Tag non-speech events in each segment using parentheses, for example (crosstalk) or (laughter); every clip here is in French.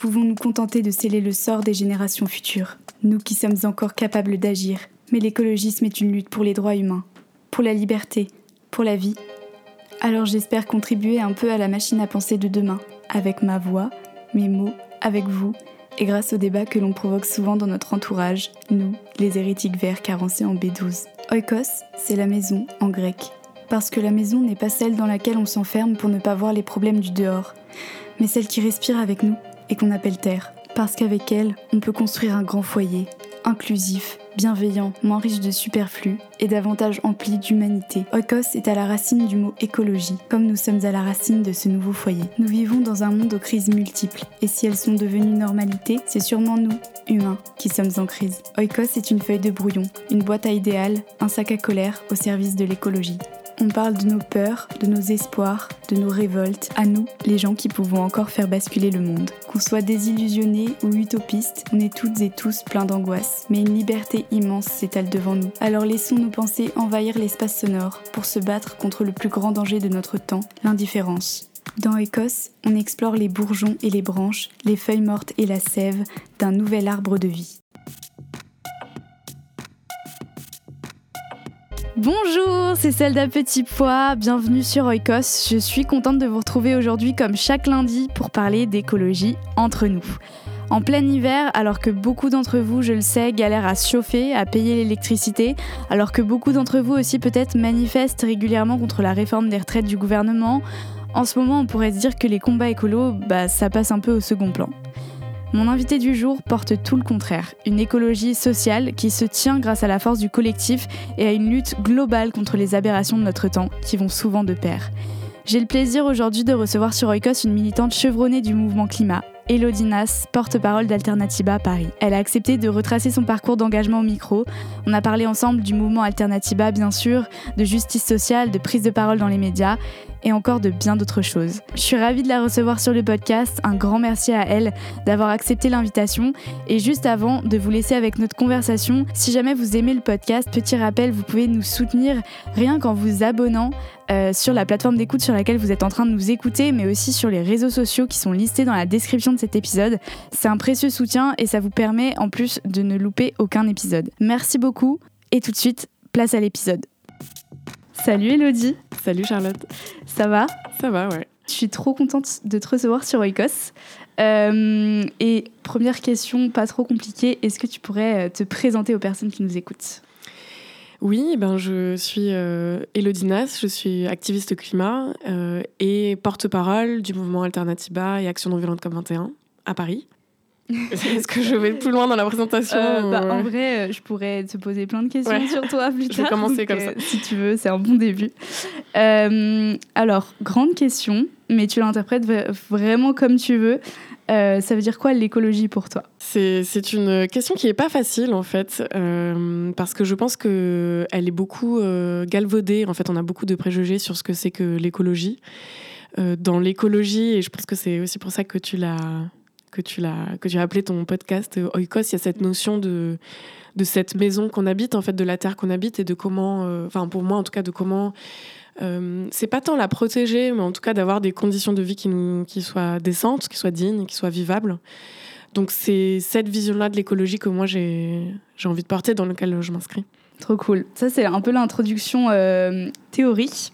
pouvons nous contenter de sceller le sort des générations futures, nous qui sommes encore capables d'agir. Mais l'écologisme est une lutte pour les droits humains, pour la liberté, pour la vie. Alors j'espère contribuer un peu à la machine à penser de demain, avec ma voix, mes mots, avec vous, et grâce au débat que l'on provoque souvent dans notre entourage, nous, les hérétiques verts carencés en B12. Oikos, c'est la maison en grec. Parce que la maison n'est pas celle dans laquelle on s'enferme pour ne pas voir les problèmes du dehors, mais celle qui respire avec nous et qu'on appelle terre. Parce qu'avec elle, on peut construire un grand foyer, inclusif, bienveillant, moins riche de superflu et davantage empli d'humanité. Oikos est à la racine du mot écologie, comme nous sommes à la racine de ce nouveau foyer. Nous vivons dans un monde aux crises multiples, et si elles sont devenues normalité, c'est sûrement nous, humains, qui sommes en crise. Oikos est une feuille de brouillon, une boîte à idéal, un sac à colère au service de l'écologie. On parle de nos peurs, de nos espoirs, de nos révoltes, à nous, les gens qui pouvons encore faire basculer le monde. Qu'on soit désillusionnés ou utopistes, on est toutes et tous pleins d'angoisse, mais une liberté immense s'étale devant nous. Alors laissons nos pensées envahir l'espace sonore pour se battre contre le plus grand danger de notre temps, l'indifférence. Dans Écosse, on explore les bourgeons et les branches, les feuilles mortes et la sève d'un nouvel arbre de vie. Bonjour, c'est Zelda Petit Pois, bienvenue sur Oikos. Je suis contente de vous retrouver aujourd'hui comme chaque lundi pour parler d'écologie entre nous. En plein hiver, alors que beaucoup d'entre vous, je le sais, galèrent à chauffer, à payer l'électricité, alors que beaucoup d'entre vous aussi peut-être manifestent régulièrement contre la réforme des retraites du gouvernement, en ce moment on pourrait se dire que les combats écolos, bah, ça passe un peu au second plan. Mon invité du jour porte tout le contraire, une écologie sociale qui se tient grâce à la force du collectif et à une lutte globale contre les aberrations de notre temps qui vont souvent de pair. J'ai le plaisir aujourd'hui de recevoir sur Oikos une militante chevronnée du mouvement climat, Elodie Nas, porte-parole d'Alternativa Paris. Elle a accepté de retracer son parcours d'engagement au micro. On a parlé ensemble du mouvement Alternativa, bien sûr, de justice sociale, de prise de parole dans les médias et encore de bien d'autres choses. Je suis ravie de la recevoir sur le podcast. Un grand merci à elle d'avoir accepté l'invitation. Et juste avant de vous laisser avec notre conversation, si jamais vous aimez le podcast, petit rappel, vous pouvez nous soutenir rien qu'en vous abonnant euh, sur la plateforme d'écoute sur laquelle vous êtes en train de nous écouter, mais aussi sur les réseaux sociaux qui sont listés dans la description de cet épisode. C'est un précieux soutien et ça vous permet en plus de ne louper aucun épisode. Merci beaucoup et tout de suite, place à l'épisode. Salut Elodie. Salut Charlotte. Ça va? Ça va, ouais. Je suis trop contente de te recevoir sur Oikos. Euh, et première question, pas trop compliquée, est-ce que tu pourrais euh, te présenter aux personnes qui nous écoutent? Oui, ben je suis euh, Elodie Nas, je suis activiste climat euh, et porte-parole du mouvement Alternativa et Action non violente comme 21 à Paris. (laughs) Est-ce que je vais plus loin dans la présentation Euh, bah, ou- En vrai, euh, je pourrais te poser plein de questions Ouais. sur toi plus tard. Je vais commencer comme euh, ça. Si tu veux, c'est un bon début. Euh, alors, grande question, mais tu l'interprètes vraiment comme tu veux. Euh, ça veut dire quoi l'écologie pour toi? C'est une question qui est pas facile en fait, euh, parce que je pense que elle est beaucoup euh, galvaudée. En fait, on a beaucoup de préjugés sur ce que c'est que l'écologie. Dans l'écologie, et je pense que c'est aussi pour ça que tu l'as que tu l'as que tu as appelé ton podcast Oikos, il y a cette notion de de cette maison qu'on habite, en fait, de la terre qu'on habite et de comment, enfin pour moi en tout cas, de comment euh, c'est pas tant la protéger, mais en tout cas d'avoir des conditions de vie qui, nous, qui soient décentes, qui soient dignes, qui soient vivables. Donc c'est cette vision-là de l'écologie que moi j'ai envie de porter, dans laquelle je m'inscris. Trop cool. Ça, c'est un peu l'introduction euh, théorique.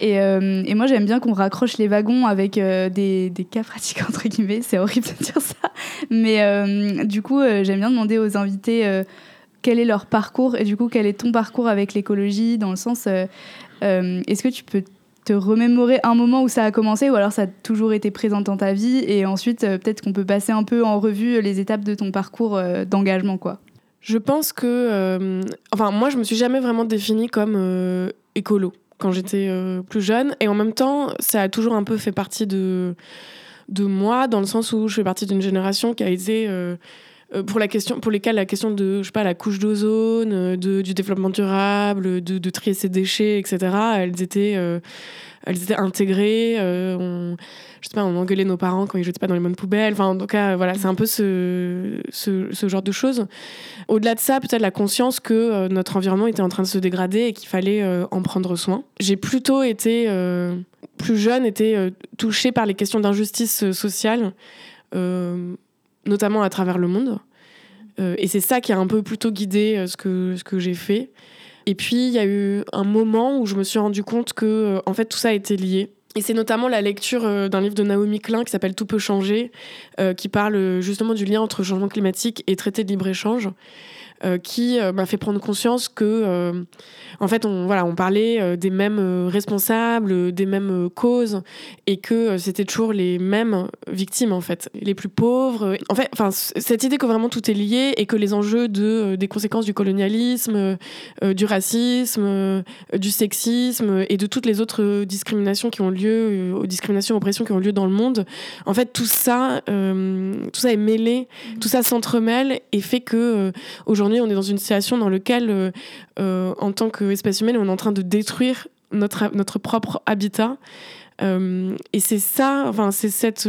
Et, euh, et moi, j'aime bien qu'on raccroche les wagons avec euh, des, des cas pratiques, entre guillemets. C'est horrible de dire ça. Mais du coup, j'aime bien demander aux invités quel est leur parcours et du coup, quel est ton parcours avec l'écologie, dans le sens, est-ce que tu peux te remémorer un moment où ça a commencé ou alors ça a toujours été présent dans ta vie et ensuite, euh, peut-être qu'on peut passer un peu en revue les étapes de ton parcours euh, d'engagement, quoi? Je pense que, euh, enfin moi je me suis jamais vraiment définie comme euh, écolo quand j'étais euh, plus jeune, et en même temps ça a toujours un peu fait partie de de moi dans le sens où je fais partie d'une génération qui a été euh, euh, pour la question pour la question de je sais pas la couche d'ozone euh, de, du développement durable de, trier ses déchets etc elles étaient euh, elles étaient intégrées euh, on, je sais pas on engueulait nos parents quand ils jetaient pas dans les bonnes poubelles. Enfin en tout cas voilà c'est un peu ce, ce, genre de choses. Au-delà de ça peut-être la conscience que euh, notre environnement était en train de se dégrader et qu'il fallait euh, en prendre soin. J'ai plutôt été euh, plus jeune été euh, touchée par les questions d'injustice euh, sociale euh, notamment à travers le monde. et c'est ça qui a un peu plutôt guidé ce que, ce que j'ai fait. Et puis, il y a eu un moment où je me suis rendu compte que, en fait, tout ça était lié. Et c'est notamment la lecture d'un livre de Naomi Klein qui s'appelle Tout peut changer, qui parle justement du lien entre changement climatique et traité de libre-échange. Euh, qui euh, m'a fait prendre conscience que, euh, en fait, on, voilà, on parlait des mêmes responsables, des mêmes causes, et que c'était toujours les mêmes victimes, en fait, les plus pauvres. En fait, enfin, cette idée que vraiment tout est lié et que les enjeux de, des conséquences du colonialisme, du racisme, du sexisme et de toutes les autres discriminations qui ont lieu, aux discriminations, oppressions qui ont lieu dans le monde, en fait, tout ça, tout ça est mêlé, tout ça s'entremêle et fait que aujourd'hui on est dans une situation dans laquelle, euh, euh, en tant qu'espèce humaine, on est en train de détruire notre, notre propre habitat. Euh, et c'est ça, enfin, c'est cette,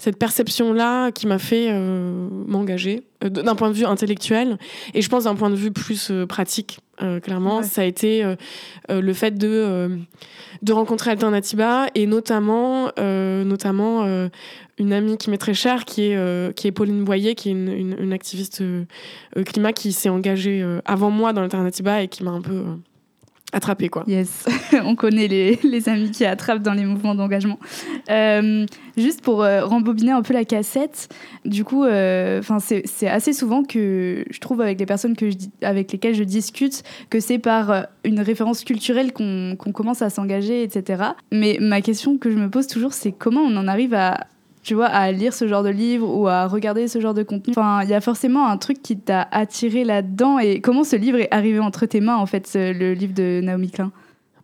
cette perception-là qui m'a fait m'engager, d'un point de vue intellectuel, et je pense d'un point de vue plus pratique. clairement, ça a été le fait de, de rencontrer Alternativa et notamment, notamment une amie qui m'est très chère, qui est, euh, qui est Pauline Boyer, qui est une, une, activiste euh, euh, climat qui s'est engagée avant moi dans l'Alternativa et qui m'a un peu attrapée. Quoi. Yes, (laughs) on connaît les, les, amis qui attrapent dans les mouvements d'engagement. juste pour rembobiner un peu la cassette, du coup, enfin c'est assez souvent que je trouve avec les personnes que je, avec lesquelles je discute que c'est par une référence culturelle qu'on commence à s'engager, etc. Mais ma question que je me pose toujours, c'est comment on en arrive à tu vois, à lire ce genre de livre ou à regarder ce genre de contenu. Enfin, il y a forcément un truc qui t'a attiré là-dedans. Et comment ce livre est arrivé entre tes mains, en fait, le livre de Naomi Klein?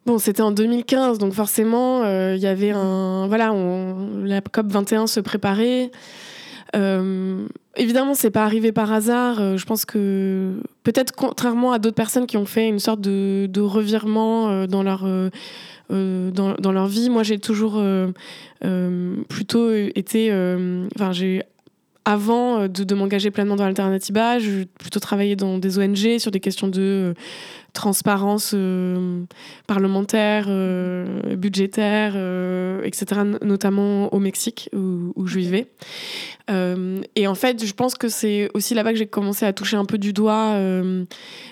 Bon, c'était en 2015, donc forcément, euh, il y avait un. Voilà, on, la COP 21 se préparait. Euh, évidemment, c'est pas arrivé par hasard. Euh, je pense que peut-être contrairement à d'autres personnes qui ont fait une sorte de, de revirement dans leur euh, dans, dans, leur vie. Moi, j'ai toujours euh, euh, plutôt été. Enfin, j'ai avant de, de m'engager pleinement dans l'Alternativa, j'ai plutôt travaillé dans des ONG sur des questions de transparence parlementaire, budgétaire, etc., notamment au Mexique où, où je vivais. et en fait, je pense que c'est aussi là-bas que j'ai commencé à toucher un peu du doigt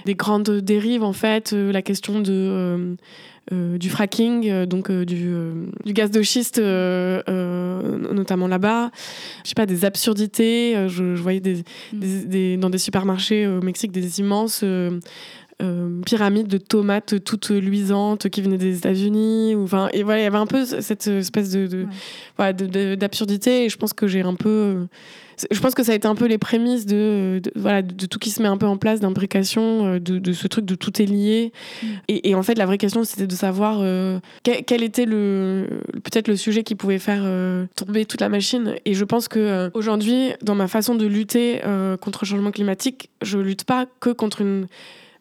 des grandes dérives, en fait, la question de du fracking, euh, donc euh, du, du, gaz de schiste, notamment là-bas. Je sais pas, des absurdités. Je, voyais des, mm. des, dans des supermarchés au Mexique des immenses. pyramides de tomates toutes luisantes qui venaient des États-Unis. Enfin, et voilà, il y avait un peu cette espèce de, de, d'absurdité. Et je pense que j'ai un peu je pense que ça a été un peu les prémices de, voilà, de, tout qui se met un peu en place, d'imprécation, euh, de, de, ce truc de tout est lié. Mm. Et, en fait, la vraie question, c'était de savoir euh, quel, était le peut-être le sujet qui pouvait faire euh, tomber toute la machine. Et je pense que aujourd'hui, dans ma façon de lutter contre le changement climatique, je lutte pas que contre une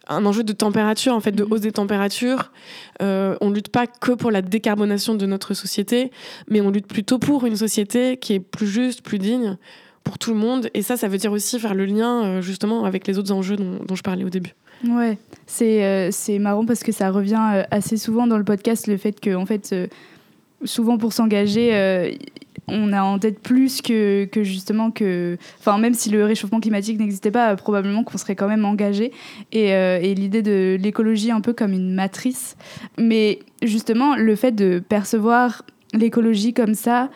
un enjeu de température, en fait, de mm. hausse des températures. Euh, on lutte pas que pour la décarbonation de notre société, mais on lutte plutôt pour une société qui est plus juste, plus digne, pour tout le monde. Et ça, ça veut dire aussi faire le lien euh, justement avec les autres enjeux dont, je parlais au début. Ouais, c'est euh, marrant parce que ça revient euh, assez souvent dans le podcast le fait que en fait souvent pour s'engager on a en tête plus que, que justement que enfin même si le réchauffement climatique n'existait pas probablement qu'on serait quand même engagé et, et l'idée de l'écologie un peu comme une matrice mais justement le fait de percevoir l'écologie comme ça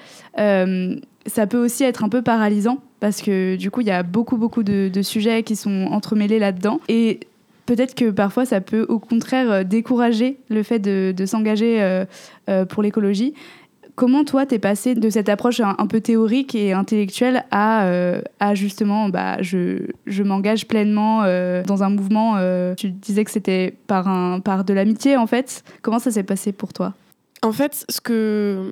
ça peut aussi être un peu paralysant parce que du coup, il y a beaucoup, beaucoup de, sujets qui sont entremêlés là-dedans. Et peut-être que parfois, ça peut au contraire euh, décourager le fait de, s'engager euh, euh, pour l'écologie. Comment toi, t'es passé de cette approche un, peu théorique et intellectuelle à, à justement, bah, je, je m'engage pleinement dans un mouvement Tu disais que c'était par, par de l'amitié, en fait. Comment ça s'est passé pour toi? En fait, ce que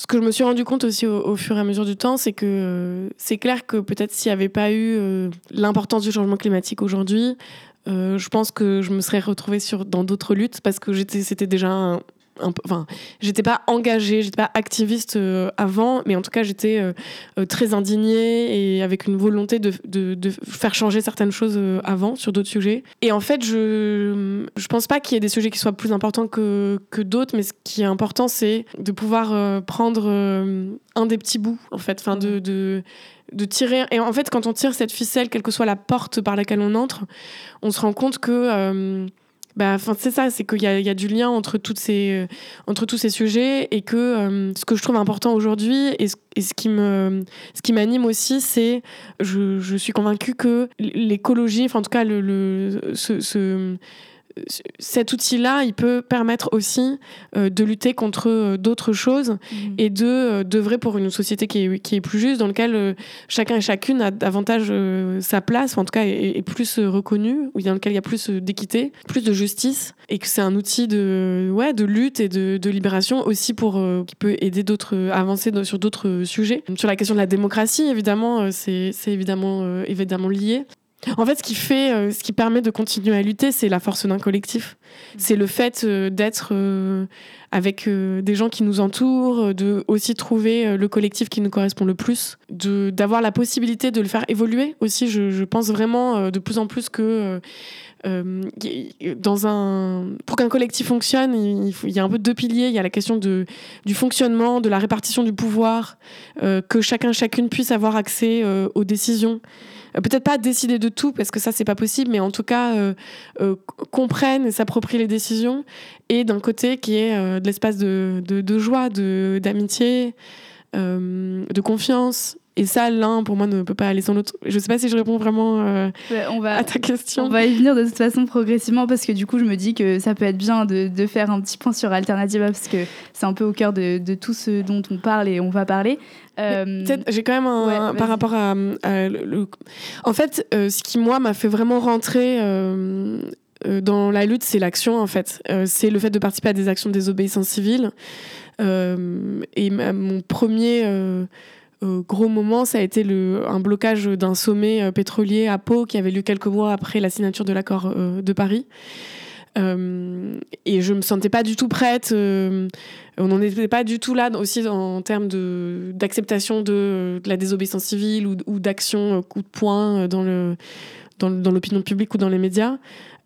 ce que je me suis rendu compte aussi au, fur et à mesure du temps, c'est que euh, c'est clair que peut-être s'il n'y avait pas eu euh, l'importance du changement climatique aujourd'hui, euh, je pense que je me serais retrouvée sur, dans d'autres luttes parce que c'était déjà enfin, j'étais pas engagée, j'étais pas activiste euh, avant, mais en tout cas, j'étais euh, euh, très indignée et avec une volonté de, de, de faire changer certaines choses avant sur d'autres sujets. Et en fait, je, je pense pas qu'il y ait des sujets qui soient plus importants que, que d'autres, mais ce qui est important, c'est de pouvoir prendre un des petits bouts, en fait, enfin, de, de de tirer. Et en fait, quand on tire cette ficelle, quelle que soit la porte par laquelle on entre, on se rend compte que bah, c'est ça, c'est qu'il y, y a, du lien entre, toutes ces, euh, entre tous ces sujets et que euh, ce que je trouve important aujourd'hui et, ce, et ce qui me, ce qui m'anime aussi, c'est je, je suis convaincue que l'écologie, en tout cas le, le ce cet outil-là, il peut permettre aussi euh, de lutter contre euh, d'autres choses mmh. et de euh, d'œuvrer pour une société qui est, qui est, plus juste, dans laquelle chacun et chacune a davantage sa place, ou en tout cas est, plus reconnu, ou dans lequel il y a plus d'équité, plus de justice, et que c'est un outil de, ouais, de lutte et de, de libération aussi pour qui peut aider d'autres à avancer sur d'autres sujets. Sur la question de la démocratie, évidemment, c'est évidemment, évidemment lié. En fait, ce qui fait, euh, ce qui permet de continuer à lutter, c'est la force d'un collectif. C'est le fait euh, d'être euh, avec des gens qui nous entourent, de aussi trouver le collectif qui nous correspond le plus, de d'avoir la possibilité de le faire évoluer aussi. Je, pense vraiment de plus en plus que dans un pour qu'un collectif fonctionne, il, il, y a un peu deux piliers. Il y a la question de du fonctionnement, de la répartition du pouvoir, que chacun chacune puisse avoir accès aux décisions. Euh, peut-être pas décider de tout parce que ça c'est pas possible, mais en tout cas euh, euh, comprennent et s'approprient les décisions. Et d'un côté qui est de l'espace de, de, de, joie, d'amitié, de confiance, et ça, l'un, pour moi, ne peut pas aller sans l'autre. Je sais pas si je réponds vraiment on va, à ta question. On va y venir de toute façon progressivement parce que du coup, je me dis que ça peut être bien de, de faire un petit point sur Alternativa parce que c'est un peu au cœur de, de, tout ce dont on parle et on va parler. Euh, j'ai quand même un, par rapport à, le, en fait, euh, ce qui moi m'a fait vraiment rentrer euh, dans la lutte, c'est l'action en fait. c'est le fait de participer à des actions de désobéissance civile. et mon premier gros moment, ça a été le, un blocage d'un sommet pétrolier à Pau qui avait lieu quelques mois après la signature de l'accord de Paris. Et je me sentais pas du tout prête. Euh, on n'en était pas du tout là aussi en termes d'acceptation de, la désobéissance civile ou, d'action euh, coup de poing dans, dans l'opinion publique ou dans les médias.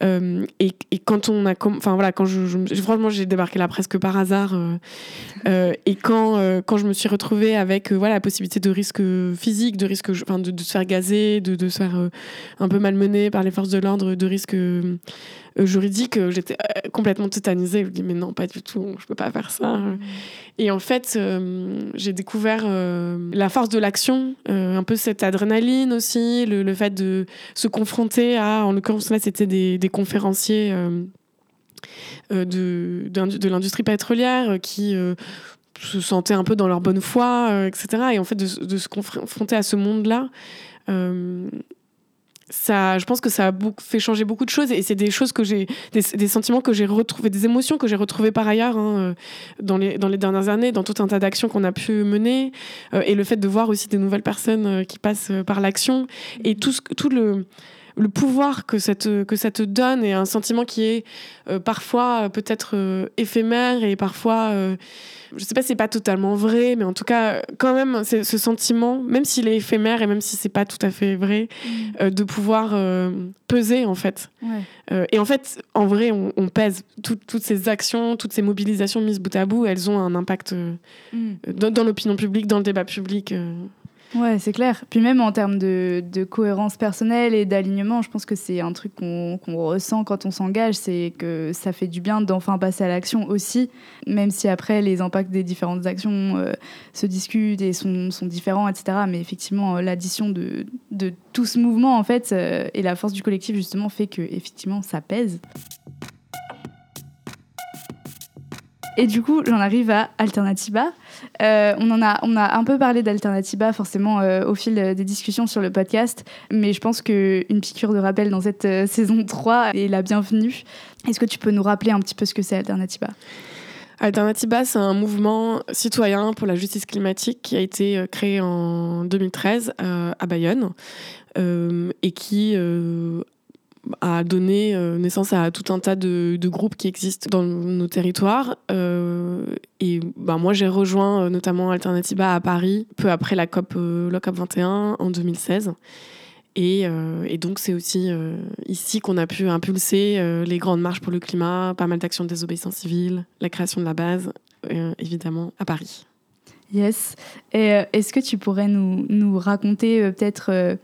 Euh, et, et, quand on a, enfin voilà, quand je, je franchement j'ai débarqué là presque par hasard. Euh, (laughs) euh, et quand quand je me suis retrouvée avec voilà la possibilité de risque physique, de risque, enfin de, de, se faire gazer, de, de se faire un peu malmener par les forces de l'ordre, de risque juridique, j'étais complètement tétanisée. Je me dis mais non pas du tout, je peux pas faire ça. Et en fait j'ai découvert la force de l'action, un peu cette adrénaline aussi, le, le, fait de se confronter à, en l'occurrence là c'était des des conférenciers euh, euh, de, de, l'industrie pétrolière euh, qui se sentaient un peu dans leur bonne foi, etc. Et en fait, de, se confronter à ce monde-là, je pense que ça a fait changer beaucoup de choses et c'est des choses que j'ai, des, sentiments que j'ai retrouvés, des émotions que j'ai retrouvées par ailleurs hein, dans, les, dans les dernières années, dans tout un tas d'actions qu'on a pu mener et le fait de voir aussi des nouvelles personnes qui passent par l'action et tout, tout le le pouvoir que ça te, que ça te donne et un sentiment qui est euh, parfois euh, peut-être euh, éphémère et parfois, je sais pas si c'est pas totalement vrai, mais en tout cas, quand même, c'est ce sentiment, même s'il est éphémère et même si c'est pas tout à fait vrai, mm. de pouvoir peser en fait. et en fait, en vrai, on, pèse toutes ces actions, toutes ces mobilisations mises bout à bout, elles ont un impact mm. dans, dans l'opinion publique, dans le débat public. Ouais, c'est clair. Puis même en termes de, cohérence personnelle et d'alignement, je pense que c'est un truc qu'on ressent quand on s'engage, c'est que ça fait du bien d'enfin passer à l'action aussi, même si après les impacts des différentes actions euh, se discutent et sont, différents, etc. Mais effectivement, euh, l'addition de, de, tout ce mouvement, en fait, euh, et la force du collectif, justement, fait que effectivement, ça pèse. Et du coup, j'en arrive à Alternativa. Euh, on, en a, on a un peu parlé d'Alternativa forcément euh, au fil des discussions sur le podcast, mais je pense qu'une piqûre de rappel dans cette euh, saison 3 est la bienvenue. Est-ce que tu peux nous rappeler un petit peu ce que c'est Alternativa Alternativa, c'est un mouvement citoyen pour la justice climatique qui a été créé en 2013 à Bayonne et qui a donné naissance à tout un tas de, groupes qui existent dans nos territoires. et bah, moi, j'ai rejoint notamment Alternativa à Paris peu après la COP, la COP 21 en 2016. Et, donc, c'est aussi ici qu'on a pu impulser les grandes marches pour le climat, pas mal d'actions de désobéissance civile, la création de la base, évidemment, à Paris. Yes. Et est-ce que tu pourrais nous, nous raconter peut-être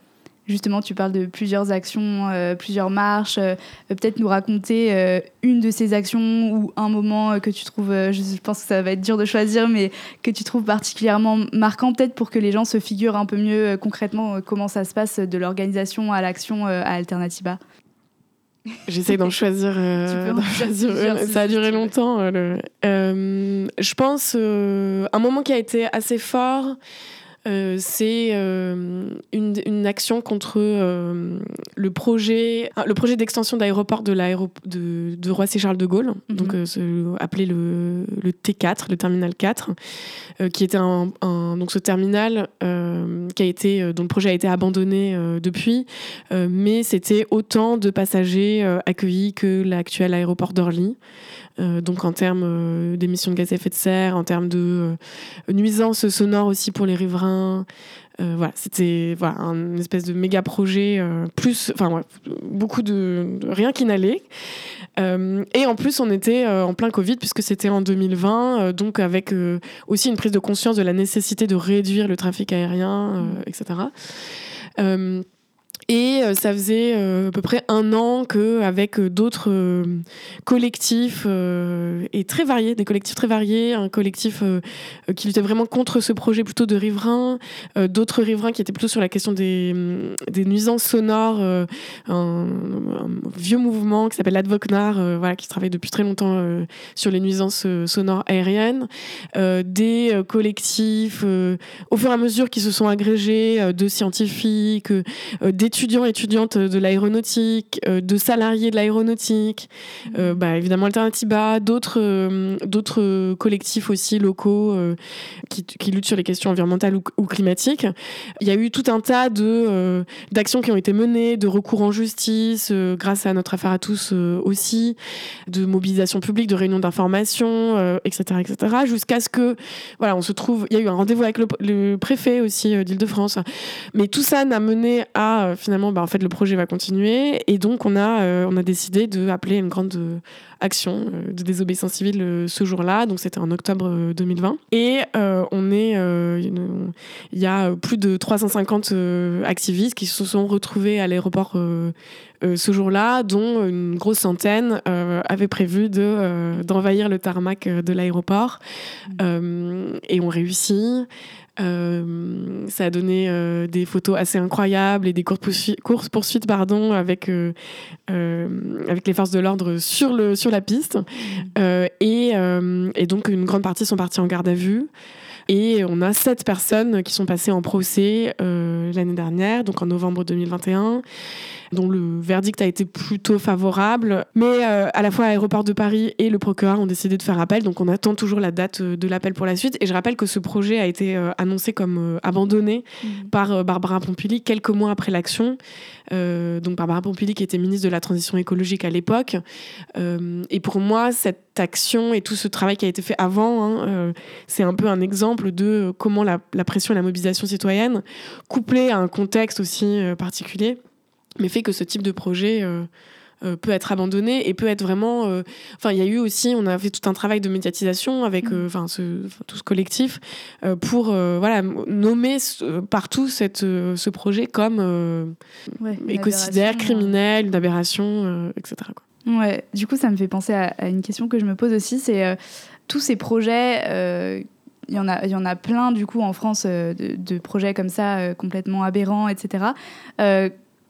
Justement, tu parles de plusieurs actions, euh, plusieurs marches. Euh, peut-être nous raconter euh, une de ces actions ou un moment que tu trouves, je pense que ça va être dur de choisir, mais que tu trouves particulièrement marquant, peut-être pour que les gens se figurent un peu mieux concrètement comment ça se passe de l'organisation à l'action à Alternativa. J'essaie d'en choisir. ça a duré longtemps. je pense un moment qui a été assez fort. Euh, c'est euh, une, une, action contre euh, le projet, le projet d'extension d'aéroport de, de, de Roissy-Charles de Gaulle, mhm. donc appelé le, le, T4, le terminal 4, qui était un, donc ce terminal qui a été, dont le projet a été abandonné depuis, mais c'était autant de passagers accueillis que l'actuel aéroport d'Orly. Euh, donc en termes euh, d'émissions de gaz à effet de serre, en termes de euh, nuisances sonores aussi pour les riverains. voilà, c'était voilà, un espèce de méga projet, plus, enfin beaucoup de, rien qui n'allait. et en plus, on était en plein Covid puisque c'était en 2020, donc avec aussi une prise de conscience de la nécessité de réduire le trafic aérien, etc. Et euh, ça faisait euh, à peu près un an qu'avec euh, d'autres collectifs et très variés, des collectifs très variés, un collectif qui luttait vraiment contre ce projet plutôt de riverains, d'autres riverains qui étaient plutôt sur la question des, mm, nuisances sonores, un, vieux mouvement qui s'appelle l'Advocnar, voilà, qui travaille depuis très longtemps sur les nuisances sonores aériennes, des collectifs au fur et à mesure qui se sont agrégés de scientifiques, d'étudiants étudiants et étudiantes de l'aéronautique, euh, de salariés de l'aéronautique, euh, bah, évidemment Alternativa, d'autres euh, d'autres collectifs aussi locaux qui, qui, luttent sur les questions environnementales ou, climatiques. Il y a eu tout un tas de d'actions qui ont été menées, de recours en justice, grâce à notre affaire à tous aussi, de mobilisation publique, de réunions d'information, etc., etc., jusqu'à ce que voilà, on se trouve. Il y a eu un rendez-vous avec le, le préfet aussi d'Île-de-France, mais tout ça n'a mené à finalement, bah, en fait, le projet va continuer. Et donc, on a, euh, on a décidé d'appeler une grande euh, action euh, de désobéissance civile ce jour-là. Donc, c'était en octobre 2020. Et on est, il y a plus de 350 activistes qui se sont retrouvés à l'aéroport ce jour-là, dont une grosse centaine avaient prévu de, d'envahir le tarmac de l'aéroport. Mmh. et ont réussi. Euh, ça a donné euh, des photos assez incroyables et des courses poursuites, pardon, avec, euh, avec les forces de l'ordre sur, le, sur la piste. Mmh. Et, et, donc, une grande partie sont partis en garde à vue. Et on a sept personnes qui sont passées en procès l'année dernière, donc en novembre 2021 dont le verdict a été plutôt favorable. Mais euh, à la fois l'aéroport de Paris et le procureur ont décidé de faire appel, donc on attend toujours la date euh, de l'appel pour la suite. Et je rappelle que ce projet a été euh, annoncé comme abandonné mmh. par Barbara Pompili quelques mois après l'action. donc Barbara Pompili qui était ministre de la Transition écologique à l'époque. et pour moi, cette action et tout ce travail qui a été fait avant, hein, c'est un peu un exemple de comment la, la, pression et la mobilisation citoyenne, couplée à un contexte aussi particulier, mais fait que ce type de projet euh, euh, peut être abandonné et peut être vraiment. Euh, enfin, il y a eu aussi, on a fait tout un travail de médiatisation avec, mm. enfin, ce, tout ce collectif pour, voilà, nommer partout cette, ce projet comme écocidaire, criminel, une aberration, etc. Quoi. Ouais. Du coup, ça me fait penser à, une question que je me pose aussi, c'est tous ces projets il y, en a, il y en a plein du coup en France de, de, projets comme ça complètement aberrants, etc.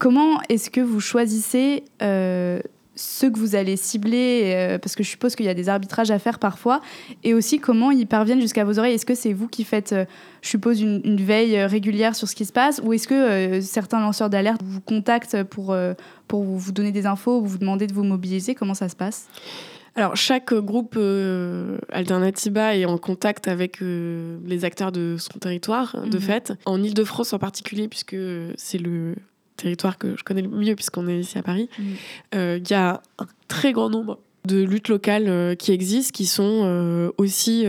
Comment est-ce que vous choisissez euh, ceux que vous allez cibler euh, Parce que je suppose qu'il y a des arbitrages à faire parfois. Et aussi, comment ils parviennent jusqu'à vos oreilles? Est-ce que c'est vous qui faites, euh, je suppose, une, veille régulière sur ce qui se passe Ou est-ce que certains lanceurs d'alerte vous contactent pour, pour vous donner des infos ou vous demander de vous mobiliser? Comment ça se passe? Alors, chaque groupe euh, Alternativa est en contact avec les acteurs de son territoire, de mhm. fait. En Ile-de-France en particulier, puisque c'est le territoire que je connais le mieux puisqu'on est ici à Paris, Mm. euh, il y a un très grand nombre de luttes locales euh, qui existent, qui sont euh, aussi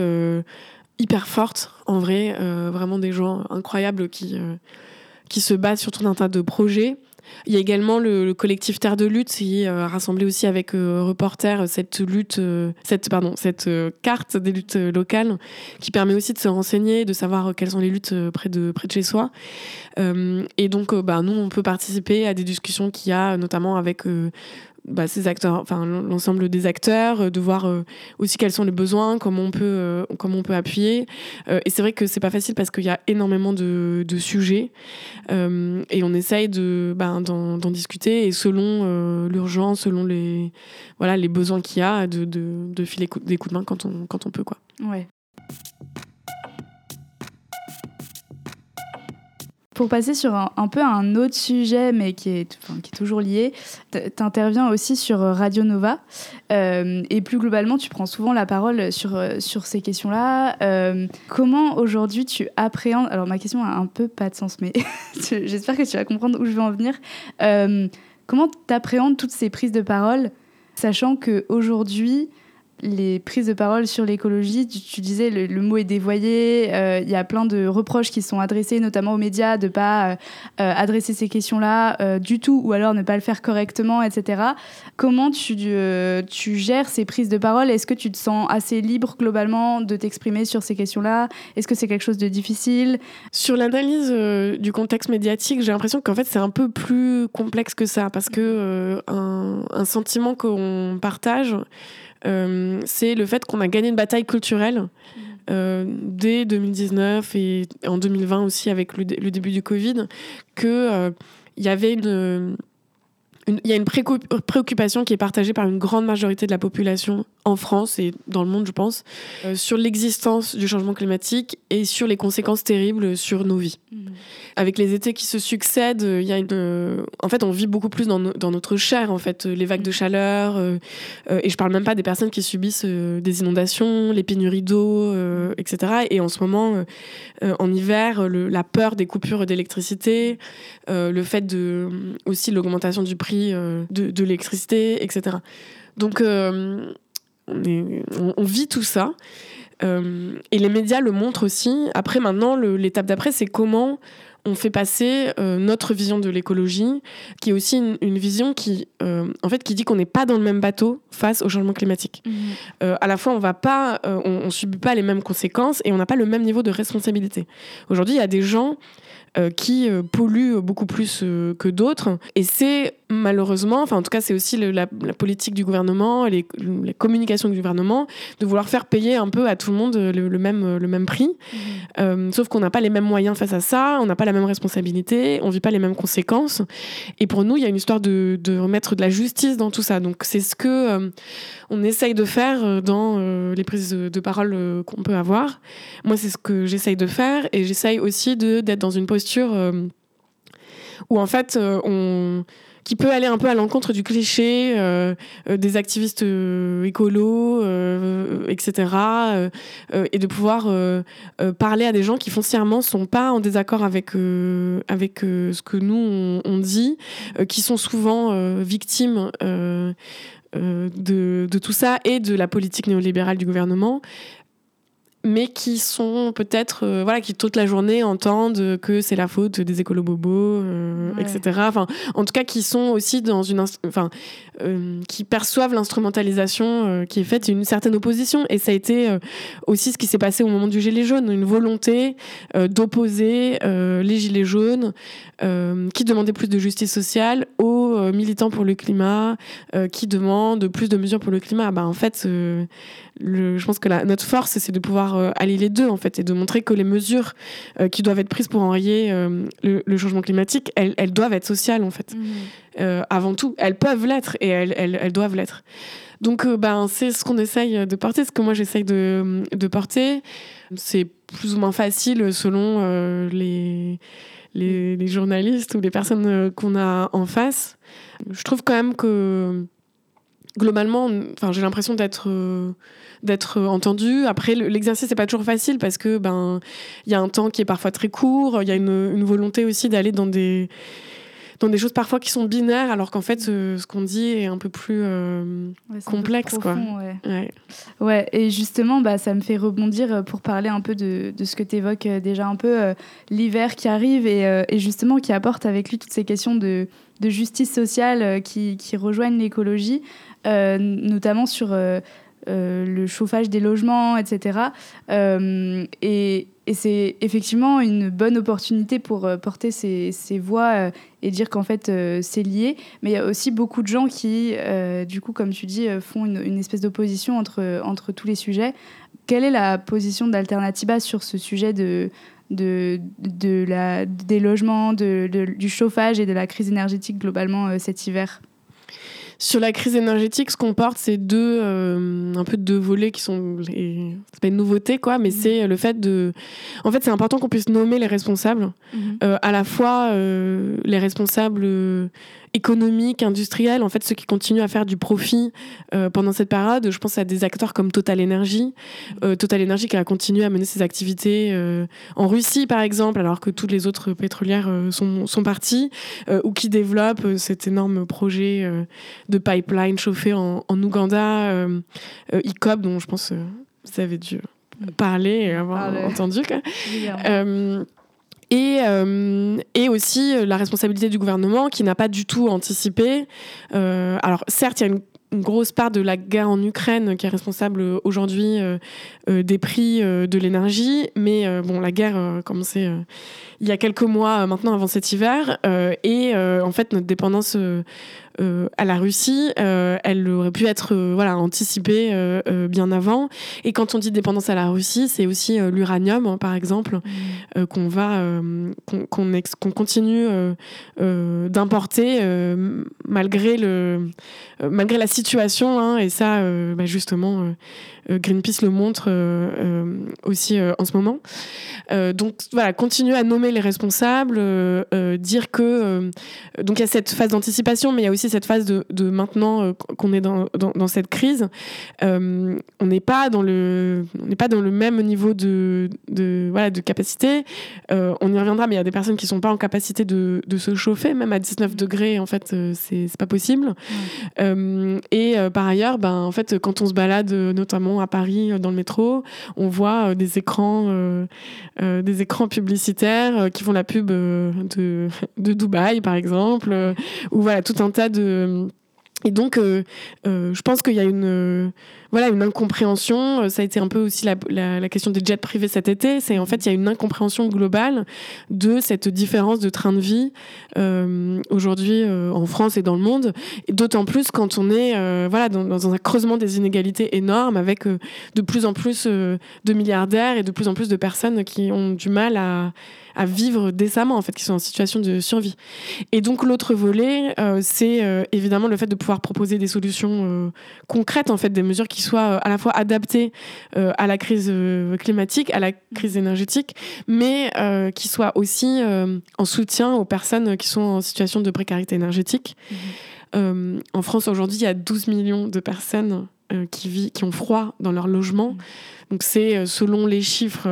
hyper fortes, en vrai, vraiment des gens incroyables qui, qui se battent sur tout un tas de projets. Il y a également le, le collectif Terre de lutte qui euh, a rassemblé aussi avec euh, Reporter cette lutte, euh, cette pardon, cette euh, carte des luttes euh, locales qui permet aussi de se renseigner, de savoir euh, quelles sont les luttes euh, près de près de chez soi. Euh, et donc, euh, bah, nous, on peut participer à des discussions qu'il y a, notamment avec euh, bah, ces acteurs, enfin l'ensemble des acteurs, euh, de voir euh, aussi quels sont les besoins, comment on peut, euh, comment on peut appuyer. Et c'est vrai que c'est pas facile parce qu'il y a énormément de, de sujets et on essaye de ben, d'en discuter et selon l'urgence, selon les voilà les besoins qu'il y a, de, de, de filer des coups de main quand on quand on peut quoi. Ouais. Pour passer sur un, peu un autre sujet, mais qui est, toujours lié, tu interviens aussi sur euh, Radio Nova. Euh, et plus globalement, tu prends souvent la parole sur, euh, ces questions-là. Comment aujourd'hui tu appréhendes. Alors, ma question a un peu pas de sens, mais (laughs) j'espère que tu vas comprendre où je veux en venir. Comment tu appréhendes toutes ces prises de parole, sachant qu'aujourd'hui, les prises de parole sur l'écologie, tu, disais le, mot est dévoyé, euh, il y a plein de reproches qui sont adressés notamment aux médias de pas euh, euh, adresser ces questions-là du tout ou alors ne pas le faire correctement, etc. Comment tu, tu gères ces prises de parole? Est-ce que tu te sens assez libre globalement de t'exprimer sur ces questions-là? Est-ce que c'est quelque chose de difficile? Sur l'analyse du contexte médiatique, j'ai l'impression qu'en fait c'est un peu plus complexe que ça parce que euh, un, sentiment qu'on partage, c'est le fait qu'on a gagné une bataille culturelle euh, dès 2019 et en 2020 aussi avec le, dé- le début du Covid, que euh, y avait une- il y a une préoccupation qui est partagée par une grande majorité de la population en France et dans le monde, je pense, euh, sur l'existence du changement climatique et sur les conséquences terribles sur nos vies. Avec les étés qui se succèdent, euh, il y a une, euh, en fait, on vit beaucoup plus dans, no- dans notre chair, en fait, les vagues de chaleur. euh, euh, et je parle même pas des personnes qui subissent des inondations, les pénuries d'eau, etc. Et en ce moment, en hiver, le- la peur des coupures d'électricité, le fait de aussi l'augmentation du prix euh, de, de l'électricité, etc. Donc, euh, on, est- on- on vit tout ça. Euh, et les médias le montrent aussi. Après, maintenant, l'étape d'après, c'est comment on fait passer euh, notre vision de l'écologie, qui est aussi une, une vision qui, euh, en fait, qui dit qu'on n'est pas dans le même bateau face au changement climatique. Euh, à la fois, on va pas, on, on subit pas les mêmes conséquences et on n'a pas le même niveau de responsabilité. Aujourd'hui, il y a des gens qui euh, polluent beaucoup plus euh, que d'autres. Et c'est malheureusement, enfin en tout cas c'est aussi le- la, la politique du gouvernement, les, les communications du gouvernement, de vouloir faire payer un peu à tout le monde le, le même, le même prix. Euh, sauf qu'on n'a pas les mêmes moyens face à ça, on n'a pas la même responsabilité, on vit pas les mêmes conséquences. Et pour nous, il y a une histoire de, de remettre de la justice dans tout ça. Donc c'est ce que euh, on essaye de faire euh, dans euh, les prises de parole euh, qu'on peut avoir. Moi, c'est ce que j'essaye de faire et j'essaye aussi d'être dans une posture euh, où en fait euh, on qui peut aller un peu à l'encontre du cliché euh, des activistes euh, écolos, etc. et de pouvoir parler à des gens qui foncièrement sont pas en désaccord avec avec ce que nous on, dit, qui sont souvent victimes de tout ça et de la politique néolibérale du gouvernement mais qui sont peut-être euh, voilà qui toute la journée entendent que c'est la faute des écolos bobos euh, Ouais. etc enfin en tout cas qui sont aussi dans une enfin euh, qui perçoivent l'instrumentalisation qui est faite et une certaine opposition et ça a été aussi ce qui s'est passé au moment du gilet jaune une volonté d'opposer les gilets jaunes qui demandaient plus de justice sociale aux euh, militants pour le climat euh, qui demandent plus de mesures pour le climat bah en fait euh, le, je pense que la, notre force, c'est de pouvoir allier les deux, en fait, et de montrer que les mesures qui doivent être prises pour enrayer le, le changement climatique, elles, elles doivent être sociales, en fait, euh, avant tout. Elles peuvent l'être et elles, elles, elles doivent l'être. Donc, ben, c'est ce qu'on essaye de porter, ce que moi j'essaye de, de porter. C'est plus ou moins facile selon les, les, journalistes ou les personnes euh, qu'on a en face. Je trouve quand même que globalement, enfin, j'ai l'impression d'être euh, d'être entendu. Après, le- l'exercice n'est pas toujours facile parce que ben il y a un temps qui est parfois très court. Il y a une volonté aussi d'aller dans des dans des choses parfois qui sont binaires, alors qu'en fait, ce, qu'on dit est un peu plus complexe. quoi. Ouais. ouais. et justement, bah, ça me fait rebondir pour parler un peu de, de ce que tu évoques déjà un peu, l'hiver qui arrive et, et, justement qui apporte avec lui toutes ces questions de, de justice sociale qui, qui rejoignent l'écologie, notamment sur euh, le chauffage des logements, etc. Euh, et, c'est effectivement une bonne opportunité pour euh, porter ces, voix et dire qu'en fait c'est lié. Mais il y a aussi beaucoup de gens qui, du coup, comme tu dis, font une, espèce d'opposition entre, entre tous les sujets. Quelle est la position d'Alternativa sur ce sujet de, de, de la, des logements, de, du chauffage et de la crise énergétique globalement cet hiver? Sur la crise énergétique, ce qu'on porte, c'est deux, euh, un peu deux volets qui sont, les... c'est pas une nouveauté quoi, mais mhm. c'est le fait de, en fait, c'est important qu'on puisse nommer les responsables, mhm. euh, à la fois euh, les responsables économiques, industriels, en fait, ceux qui continuent à faire du profit euh, pendant cette période. Je pense à des acteurs comme Total Energy. Euh, Total Energy qui a continué à mener ses activités euh, en Russie, par exemple, alors que toutes les autres pétrolières sont, sont parties, ou qui développent cet énorme projet de pipeline chauffé en, en Ouganda, ICOP, dont je pense vous avez dû parler et avoir entendu. Quoi. Et, euh, et aussi euh, la responsabilité du gouvernement qui n'a pas du tout anticipé. Euh, alors certes, il y a une grosse part de la guerre en Ukraine qui est responsable aujourd'hui des prix de l'énergie. Mais bon, la guerre a commencé il y a quelques mois maintenant avant cet hiver. et en fait, notre dépendance à la Russie, elle aurait pu être voilà, anticipée bien avant. Et quand on dit dépendance à la Russie, c'est aussi l'uranium, hein, par exemple, mmh. qu'on va qu'on continue d'importer malgré le malgré la situation hein, et ça, euh, bah, justement, euh, euh, Greenpeace le montre aussi en ce moment. donc voilà, continuer à nommer les responsables, dire que donc il y a cette phase d'anticipation, mais il y a aussi cette phase de, maintenant qu'on est dans, dans, cette crise. on n'est pas dans le on pas dans le même niveau de, de voilà de capacité. on y reviendra, mais il y a des personnes qui sont pas en capacité de, de se chauffer, même à 19 degrés. En fait, c'est pas possible. Et euh, par ailleurs, ben, en fait, quand on se balade, euh, notamment à Paris, euh, dans le métro, on voit des écrans, des écrans publicitaires qui font la pub de, (laughs) de Dubaï, par exemple, ou voilà, tout un tas de et donc, euh, euh, je pense qu'il y a une, euh, voilà, une incompréhension. Ça a été un peu aussi la, la, question des jets privés cet été. C'est en fait, il y a une incompréhension globale de cette différence de train de vie aujourd'hui en France et dans le monde. D'autant plus quand on est voilà, dans, un creusement des inégalités énormes avec de plus en plus de milliardaires et de plus en plus de personnes qui ont du mal à à vivre décemment, en fait, qui sont en situation de survie. Et donc, l'autre volet, euh, c'est euh, évidemment le fait de pouvoir proposer des solutions euh, concrètes, en fait, des mesures qui soient à la fois adaptées à la crise climatique, à la crise énergétique, mais qui soient aussi en soutien aux personnes qui sont en situation de précarité énergétique. Mmh. en France, aujourd'hui, il y a 12 millions de personnes qui, qui ont froid dans leur logement. Mmh. Donc, c'est selon les chiffres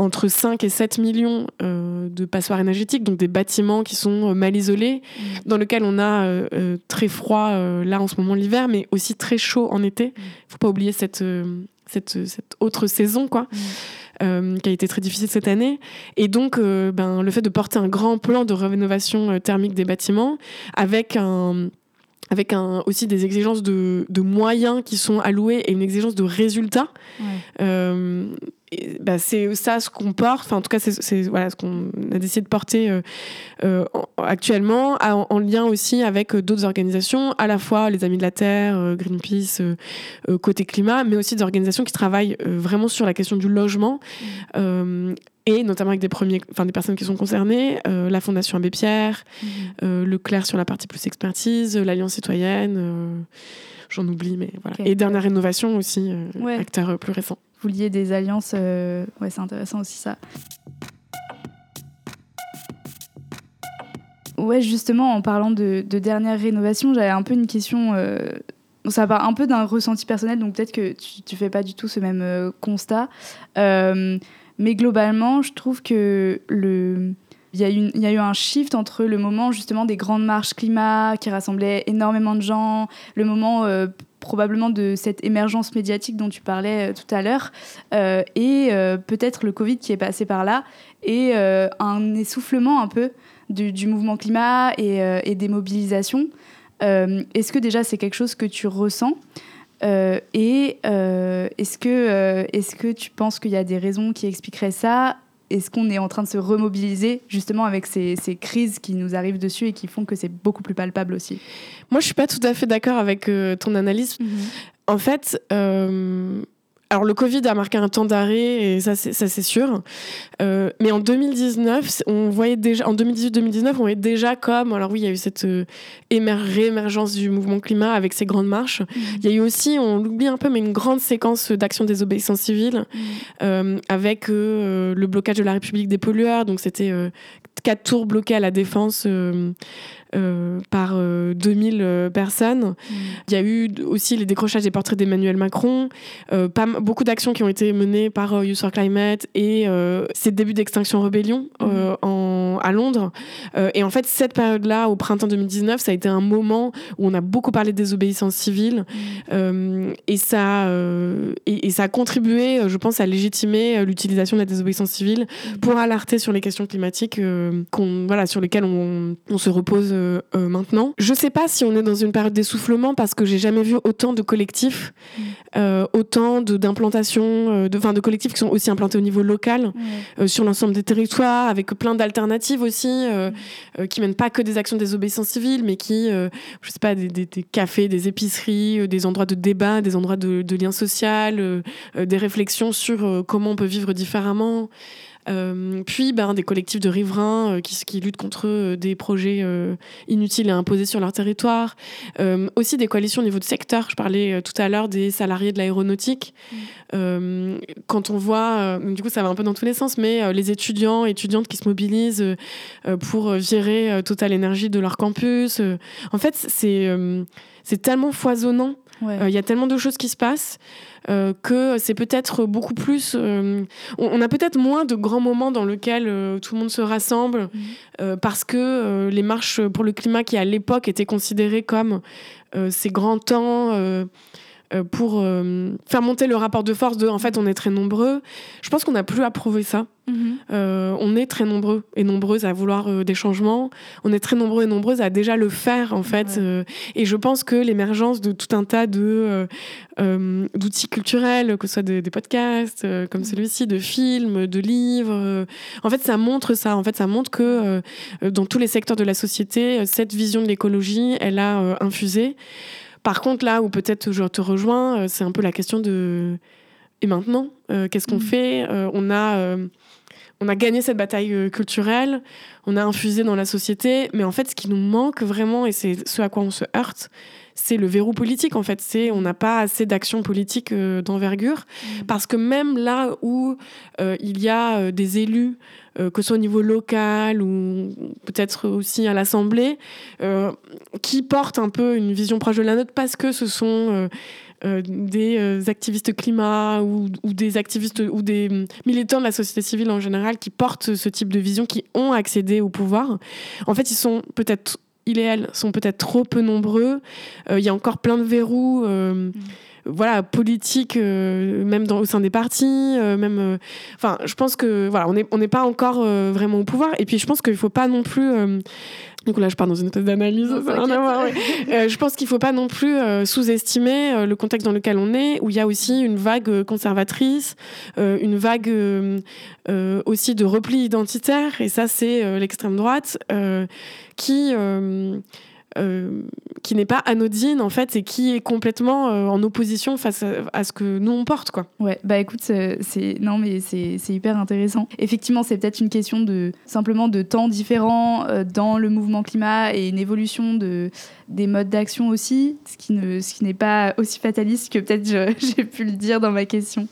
entre 5 et 7 millions euh, de passoires énergétiques, donc des bâtiments qui sont euh, mal isolés, mm. dans lesquels on a euh, très froid là en ce moment l'hiver, mais aussi très chaud en été. Il mm. ne faut pas oublier cette, cette, cette, autre saison, quoi. Mm. qui a été très difficile cette année. Et donc, ben, le fait de porter un grand plan de rénovation thermique des bâtiments avec un, avec un, aussi des exigences de, de, moyens qui sont alloués et une exigence de résultats. Euh, bah c'est ça ce qu'on porte, enfin en tout cas c'est voilà, ce qu'on a décidé de porter euh, euh actuellement, en, en, lien aussi avec d'autres organisations, à la fois les Amis de la Terre, Greenpeace, côté climat, mais aussi des organisations qui travaillent vraiment sur la question du logement. Mmh et notamment avec des, premiers, enfin, des personnes qui sont concernées, euh, la Fondation Abbé Pierre, mhm. euh, le Claire sur la partie plus expertise, l'Alliance citoyenne, euh, j'en oublie, mais voilà. Et Dernière Rénovation aussi, acteur plus récent. Vous liez des alliances, ouais, c'est intéressant aussi ça. Ouais, justement, en parlant de, dernière rénovation, j'avais un peu une question. ça part un peu d'un ressenti personnel, donc peut-être que tu, tu fais pas du tout ce même constat. Mais globalement, je trouve que le, il y, a eu, il y a eu un shift entre le moment justement des grandes marches climat qui rassemblaient énormément de gens, le moment euh, probablement de cette émergence médiatique dont tu parlais euh, tout à l'heure, euh, et peut-être le Covid qui est passé par là, et un essoufflement un peu du, mouvement climat et, et des mobilisations. Est-ce que déjà c'est quelque chose que tu ressens? Et est-ce que, est que tu penses qu'il y a des raisons qui expliqueraient ça? Est-ce qu'on est en train de se remobiliser justement avec ces, crises qui nous arrivent dessus et qui font que c'est beaucoup plus palpable aussi? Moi, je suis pas tout à fait d'accord avec euh, ton analyse. Mhm. En fait, euh, alors le Covid a marqué un temps d'arrêt et ça c'est ça c'est sûr. Euh, mais en 2019, on voyait déjà en 2018-2019, on voyait déjà comme alors oui il y a eu cette euh, réémergence du mouvement climat avec ces grandes marches. Mmh. Il y a eu aussi on l'oublie un peu mais une grande séquence d'action désobéissance civile mmh. euh, avec le blocage de la République des pollueurs. Donc c'était quatre tours bloquées à la défense. Euh, par 2000 euh, euh, personnes. Mm. Il y a eu aussi les décrochages des portraits d'Emmanuel Macron, pas, beaucoup d'actions qui ont été menées par Youth for Climate et ces débuts d'Extinction Rebellion mm. en, à Londres. et en fait, cette période-là, au printemps 2019, ça a été un moment où on a beaucoup parlé de désobéissance civile mm. et, ça, et, et, ça a contribué, je pense, à légitimer l'utilisation de la désobéissance civile pour alerter sur les questions climatiques qu'on, voilà, sur lesquelles on, on se repose euh, euh, maintenant. Je sais pas si on est dans une période d'essoufflement parce que j'ai jamais vu autant de collectifs, euh, autant d'implantations, de, enfin de, collectifs qui sont aussi implantés au niveau local, sur l'ensemble des territoires, avec plein d'alternatives aussi, mm. qui mènent pas que des actions de désobéissance civile, mais qui, je sais pas, des, des, cafés, des épiceries, des endroits de débat, des endroits de, de lien social, des réflexions sur comment on peut vivre différemment. Euh, puis ben, des collectifs de riverains euh, qui, qui, luttent contre euh, des projets inutiles et imposés sur leur territoire. aussi des coalitions au niveau de secteur. Je parlais tout à l'heure des salariés de l'aéronautique. Mm. quand on voit, du coup ça va un peu dans tous les sens, mais les étudiants, étudiantes qui se mobilisent pour virer Total Énergie de leur campus. en fait, c'est c'est tellement foisonnant. Il y a tellement de choses qui se passent. Euh, que c'est peut-être beaucoup plus. Euh, on, a peut-être moins de grands moments dans lesquels euh, tout le monde se rassemble mhm. parce que les marches pour le climat qui à l'époque étaient considérées comme ces grands temps pour faire monter le rapport de force de en fait on est très nombreux. Je pense qu'on n'a plus à prouver ça. Mhm. Euh, on est très nombreux et nombreuses à vouloir euh, des changements. On est très nombreux et nombreuses à déjà le faire, en fait. Euh, et je pense que l'émergence de tout un tas de d'outils culturels, que ce soit des, podcasts comme mhm. celui-ci, de films, de livres, en fait, ça montre ça. En fait, ça montre que dans tous les secteurs de la société, cette vision de l'écologie, elle a infusé. Par contre, là où peut-être je te rejoins, c'est un peu la question de et maintenant, qu'est-ce qu'on mhm. fait On a on a gagné cette bataille euh, culturelle, on a infusé dans la société, mais en fait, ce qui nous manque vraiment, et c'est ce à quoi on se heurte, c'est le verrou politique en fait. C'est on n'a pas assez d'action politique euh, d'envergure mmh. parce que même là où euh, il y a des élus, que ce soit au niveau local ou peut-être aussi à l'Assemblée, qui portent un peu une vision proche de la nôtre parce que ce sont euh, des euh, activistes climat ou, des activistes ou des militants de la société civile en général qui portent ce type de vision, qui ont accédé au pouvoir, en fait, ils sont peut-être, ils et elles sont peut-être trop peu nombreux. Euh, il y a encore plein de verrous. Mm. Voilà politique même dans, au sein des partis même enfin je pense que voilà on n'est on n'est pas encore vraiment au pouvoir. Et puis je pense qu'il faut pas non plus donc là, je pars dans une thèse d'analyse. (laughs) Euh, je pense qu'il ne faut pas non plus euh, sous-estimer euh, le contexte dans lequel on est, où il y a aussi une vague conservatrice, une vague aussi de repli identitaire, et ça, c'est l'extrême droite, qui euh, qui n'est pas anodine en fait et qui est complètement euh, en opposition face à, ce que nous on porte quoi. Ouais, bah écoute, c'est non mais c'est hyper intéressant. Effectivement, c'est peut-être une question de simplement de temps différents euh, dans le mouvement climat et une évolution de des modes d'action aussi, ce qui ne ce qui n'est pas aussi fataliste que peut-être (laughs) j'ai pu le dire dans ma question.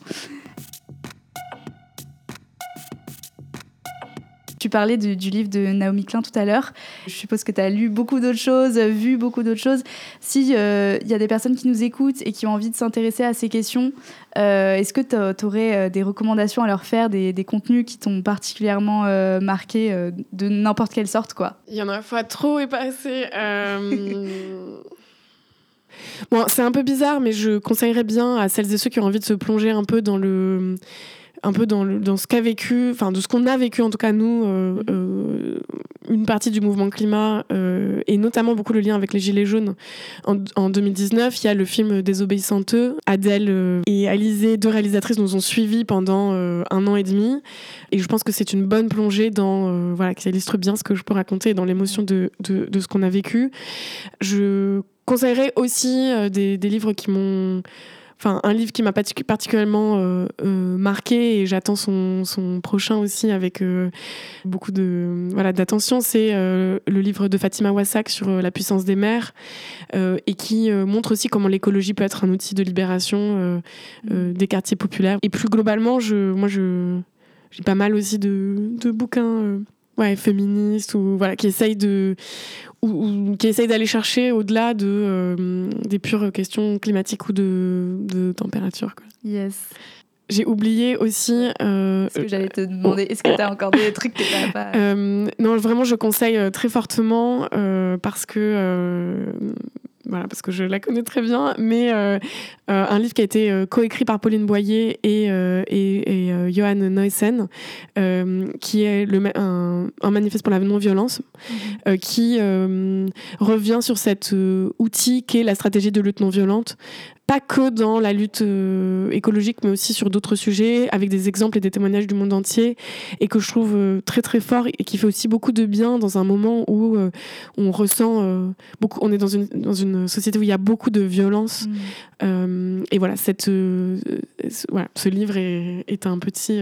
Tu parlais du livre de Naomi Klein tout à l'heure. Je suppose que tu as lu beaucoup d'autres choses, vu beaucoup d'autres choses. Si il y a des personnes qui nous écoutent et qui ont envie de s'intéresser à ces questions, est-ce que tu aurais des recommandations à leur faire, des, des contenus qui t'ont particulièrement marqué de n'importe quelle sorte quoi? Il y en a fois trop et pas assez. Bon, c'est un peu bizarre, mais je conseillerais bien à celles et ceux qui ont envie de se plonger un peu dans le un peu dans, dans ce qu'a vécu, enfin de ce qu'on a vécu en tout cas nous, euh, mhm. euh, une partie du mouvement climat euh, et notamment beaucoup le lien avec les gilets jaunes. En, 2019, il y a le film Désobéissante. Adèle et Alizé, deux réalisatrices, nous ont suivis pendant un an et demi, et je pense que c'est une bonne plongée dans voilà qui illustre bien ce que je peux raconter dans l'émotion de, de, de ce qu'on a vécu. Je conseillerais aussi des, des livres qui m'ont enfin un livre qui m'a particulièrement euh, euh, marqué et j'attends son, son, prochain aussi avec euh, beaucoup de voilà d'attention c'est le livre de Fatima Wassak sur la puissance des mers et qui montre aussi comment l'écologie peut être un outil de libération mm. des quartiers populaires et plus globalement je moi je j'ai pas mal aussi de, de bouquins ouais, féministes ou voilà qui essayent de ou, qui essaye d'aller chercher au-delà de, euh, des pures questions climatiques ou de, de température. Quoi. Yes. J'ai oublié aussi. Euh, ce que j'allais te demander, est-ce que tu as encore des trucs que tu n'as pas euh, Non, vraiment, je conseille très fortement parce que voilà, parce que je la connais très bien, mais euh, euh, un livre qui a été euh, coécrit par Pauline Boyer et, et, Johan Neusen, qui est le, un, un, manifeste pour la non-violence, mhm. qui revient sur cet outil qu'est la stratégie de lutte non-violente, pas que dans la lutte euh, écologique, mais aussi sur d'autres sujets, avec des exemples et des témoignages du monde entier, et que je trouve euh, très très fort et qui fait aussi beaucoup de bien dans un moment où euh, on ressent beaucoup, on est dans une, dans une société où il y a beaucoup de violence. Mm. et voilà, cette, voilà, ce livre est, est un petit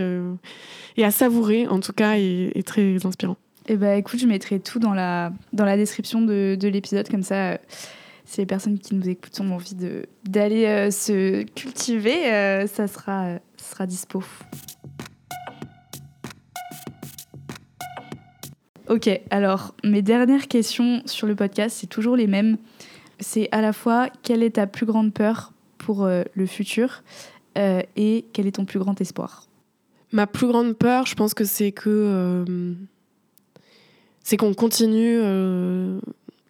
et à savourer en tout cas et, très inspirant. Et eh ben, écoute, je mettrai tout dans la, dans la description de, de l'épisode, comme ça si les personnes qui nous écoutent ont envie d'aller euh, se cultiver, euh, ça, sera, euh, sera dispo. Ok, alors mes dernières questions sur le podcast, c'est toujours les mêmes. C'est à la fois quelle est ta plus grande peur pour le futur et quel est ton plus grand espoir? Ma plus grande peur, je pense que c'est que c'est qu'on continue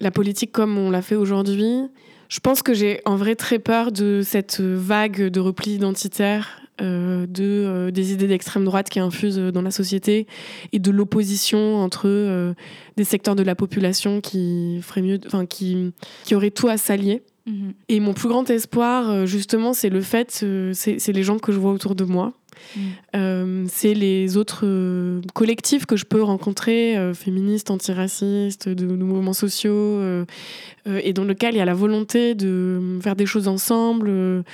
la politique comme on l'a fait aujourd'hui. Je pense que j'ai en vrai très peur de cette vague de repli identitaire, euh, de, euh, des idées d'extrême droite qui infusent dans la société et de l'opposition entre euh, des secteurs de la population qui ferait mieux, enfin qui, qui auraient tout à s'allier. Mhm. Et mon plus grand espoir, justement, c'est le fait, c'est les gens que je vois autour de moi. Euh, c'est les autres euh, collectifs que je peux rencontrer, euh, féministes, antiracistes, de, de, mouvements sociaux, et dans lequel il y a la volonté de faire des choses ensemble, de,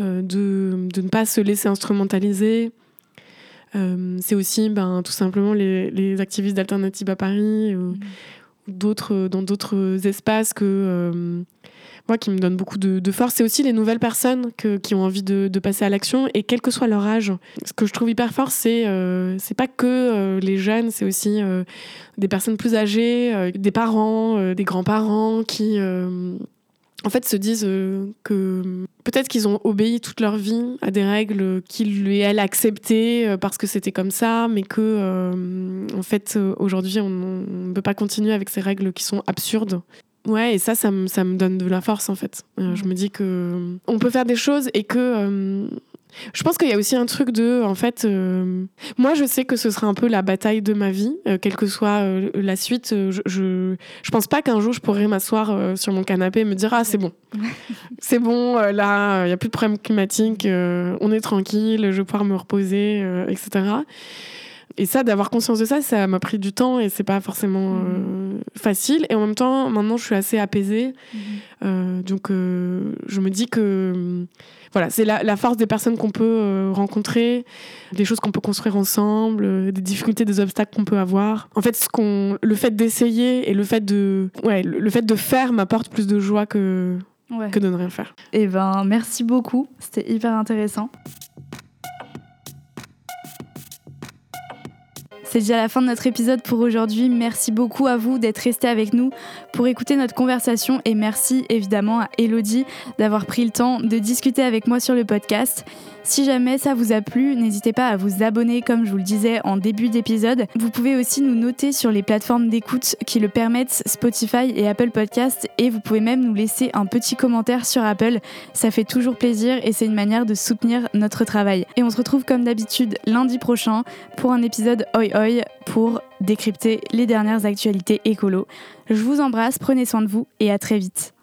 de, ne pas se laisser instrumentaliser. c'est aussi ben, tout simplement les, les activistes d'Alternative à Paris ou, mm. d'autres, dans d'autres espaces que moi, qui me donne beaucoup de, force. C'est aussi les nouvelles personnes qui ont envie de, passer à l'action et quel que soit leur âge. Ce que je trouve hyper fort, c'est euh, c'est pas que euh, les jeunes, c'est aussi euh, des personnes plus âgées, des parents, des grands-parents qui en fait se disent que peut-être qu'ils ont obéi toute leur vie à des règles qu'ils et elles acceptaient parce que c'était comme ça, mais que en fait aujourd'hui on ne peut pas continuer avec ces règles qui sont absurdes. Ouais, et ça, ça me, ça me donne de la force en fait. Euh, je me dis que euh, on peut faire des choses et que euh, je pense qu'il y a aussi un truc de, en fait, moi je sais que ce sera un peu la bataille de ma vie, quelle que soit la suite. Je, je, je, pense pas qu'un jour je pourrais m'asseoir sur mon canapé et me dire ah c'est bon, (laughs) c'est bon, là il y a plus de problème climatique, on est tranquille, je vais pouvoir me reposer, etc et ça, d'avoir conscience de ça, ça m'a pris du temps et c'est pas forcément mhm. euh, facile. Et en même temps, maintenant, je suis assez apaisée. Mhm. Euh, donc, euh, je me dis que voilà, c'est la, la, force des personnes qu'on peut rencontrer, des choses qu'on peut construire ensemble, des difficultés, des obstacles qu'on peut avoir. En fait, ce qu'on, le fait d'essayer et le fait de, ouais, le, fait de faire m'apporte plus de joie que, que de ne rien faire. Eh ben, merci beaucoup. C'était hyper intéressant. C'est déjà la fin de notre épisode pour aujourd'hui. Merci beaucoup à vous d'être restés avec nous pour écouter notre conversation et merci évidemment à Elodie d'avoir pris le temps de discuter avec moi sur le podcast. Si jamais ça vous a plu, n'hésitez pas à vous abonner comme je vous le disais en début d'épisode. Vous pouvez aussi nous noter sur les plateformes d'écoute qui le permettent, Spotify et Apple Podcast et vous pouvez même nous laisser un petit commentaire sur Apple. Ça fait toujours plaisir et c'est une manière de soutenir notre travail. Et on se retrouve comme d'habitude lundi prochain pour un épisode Oi Oi pour décrypter les dernières actualités écolo. Je vous embrasse, prenez soin de vous et à très vite.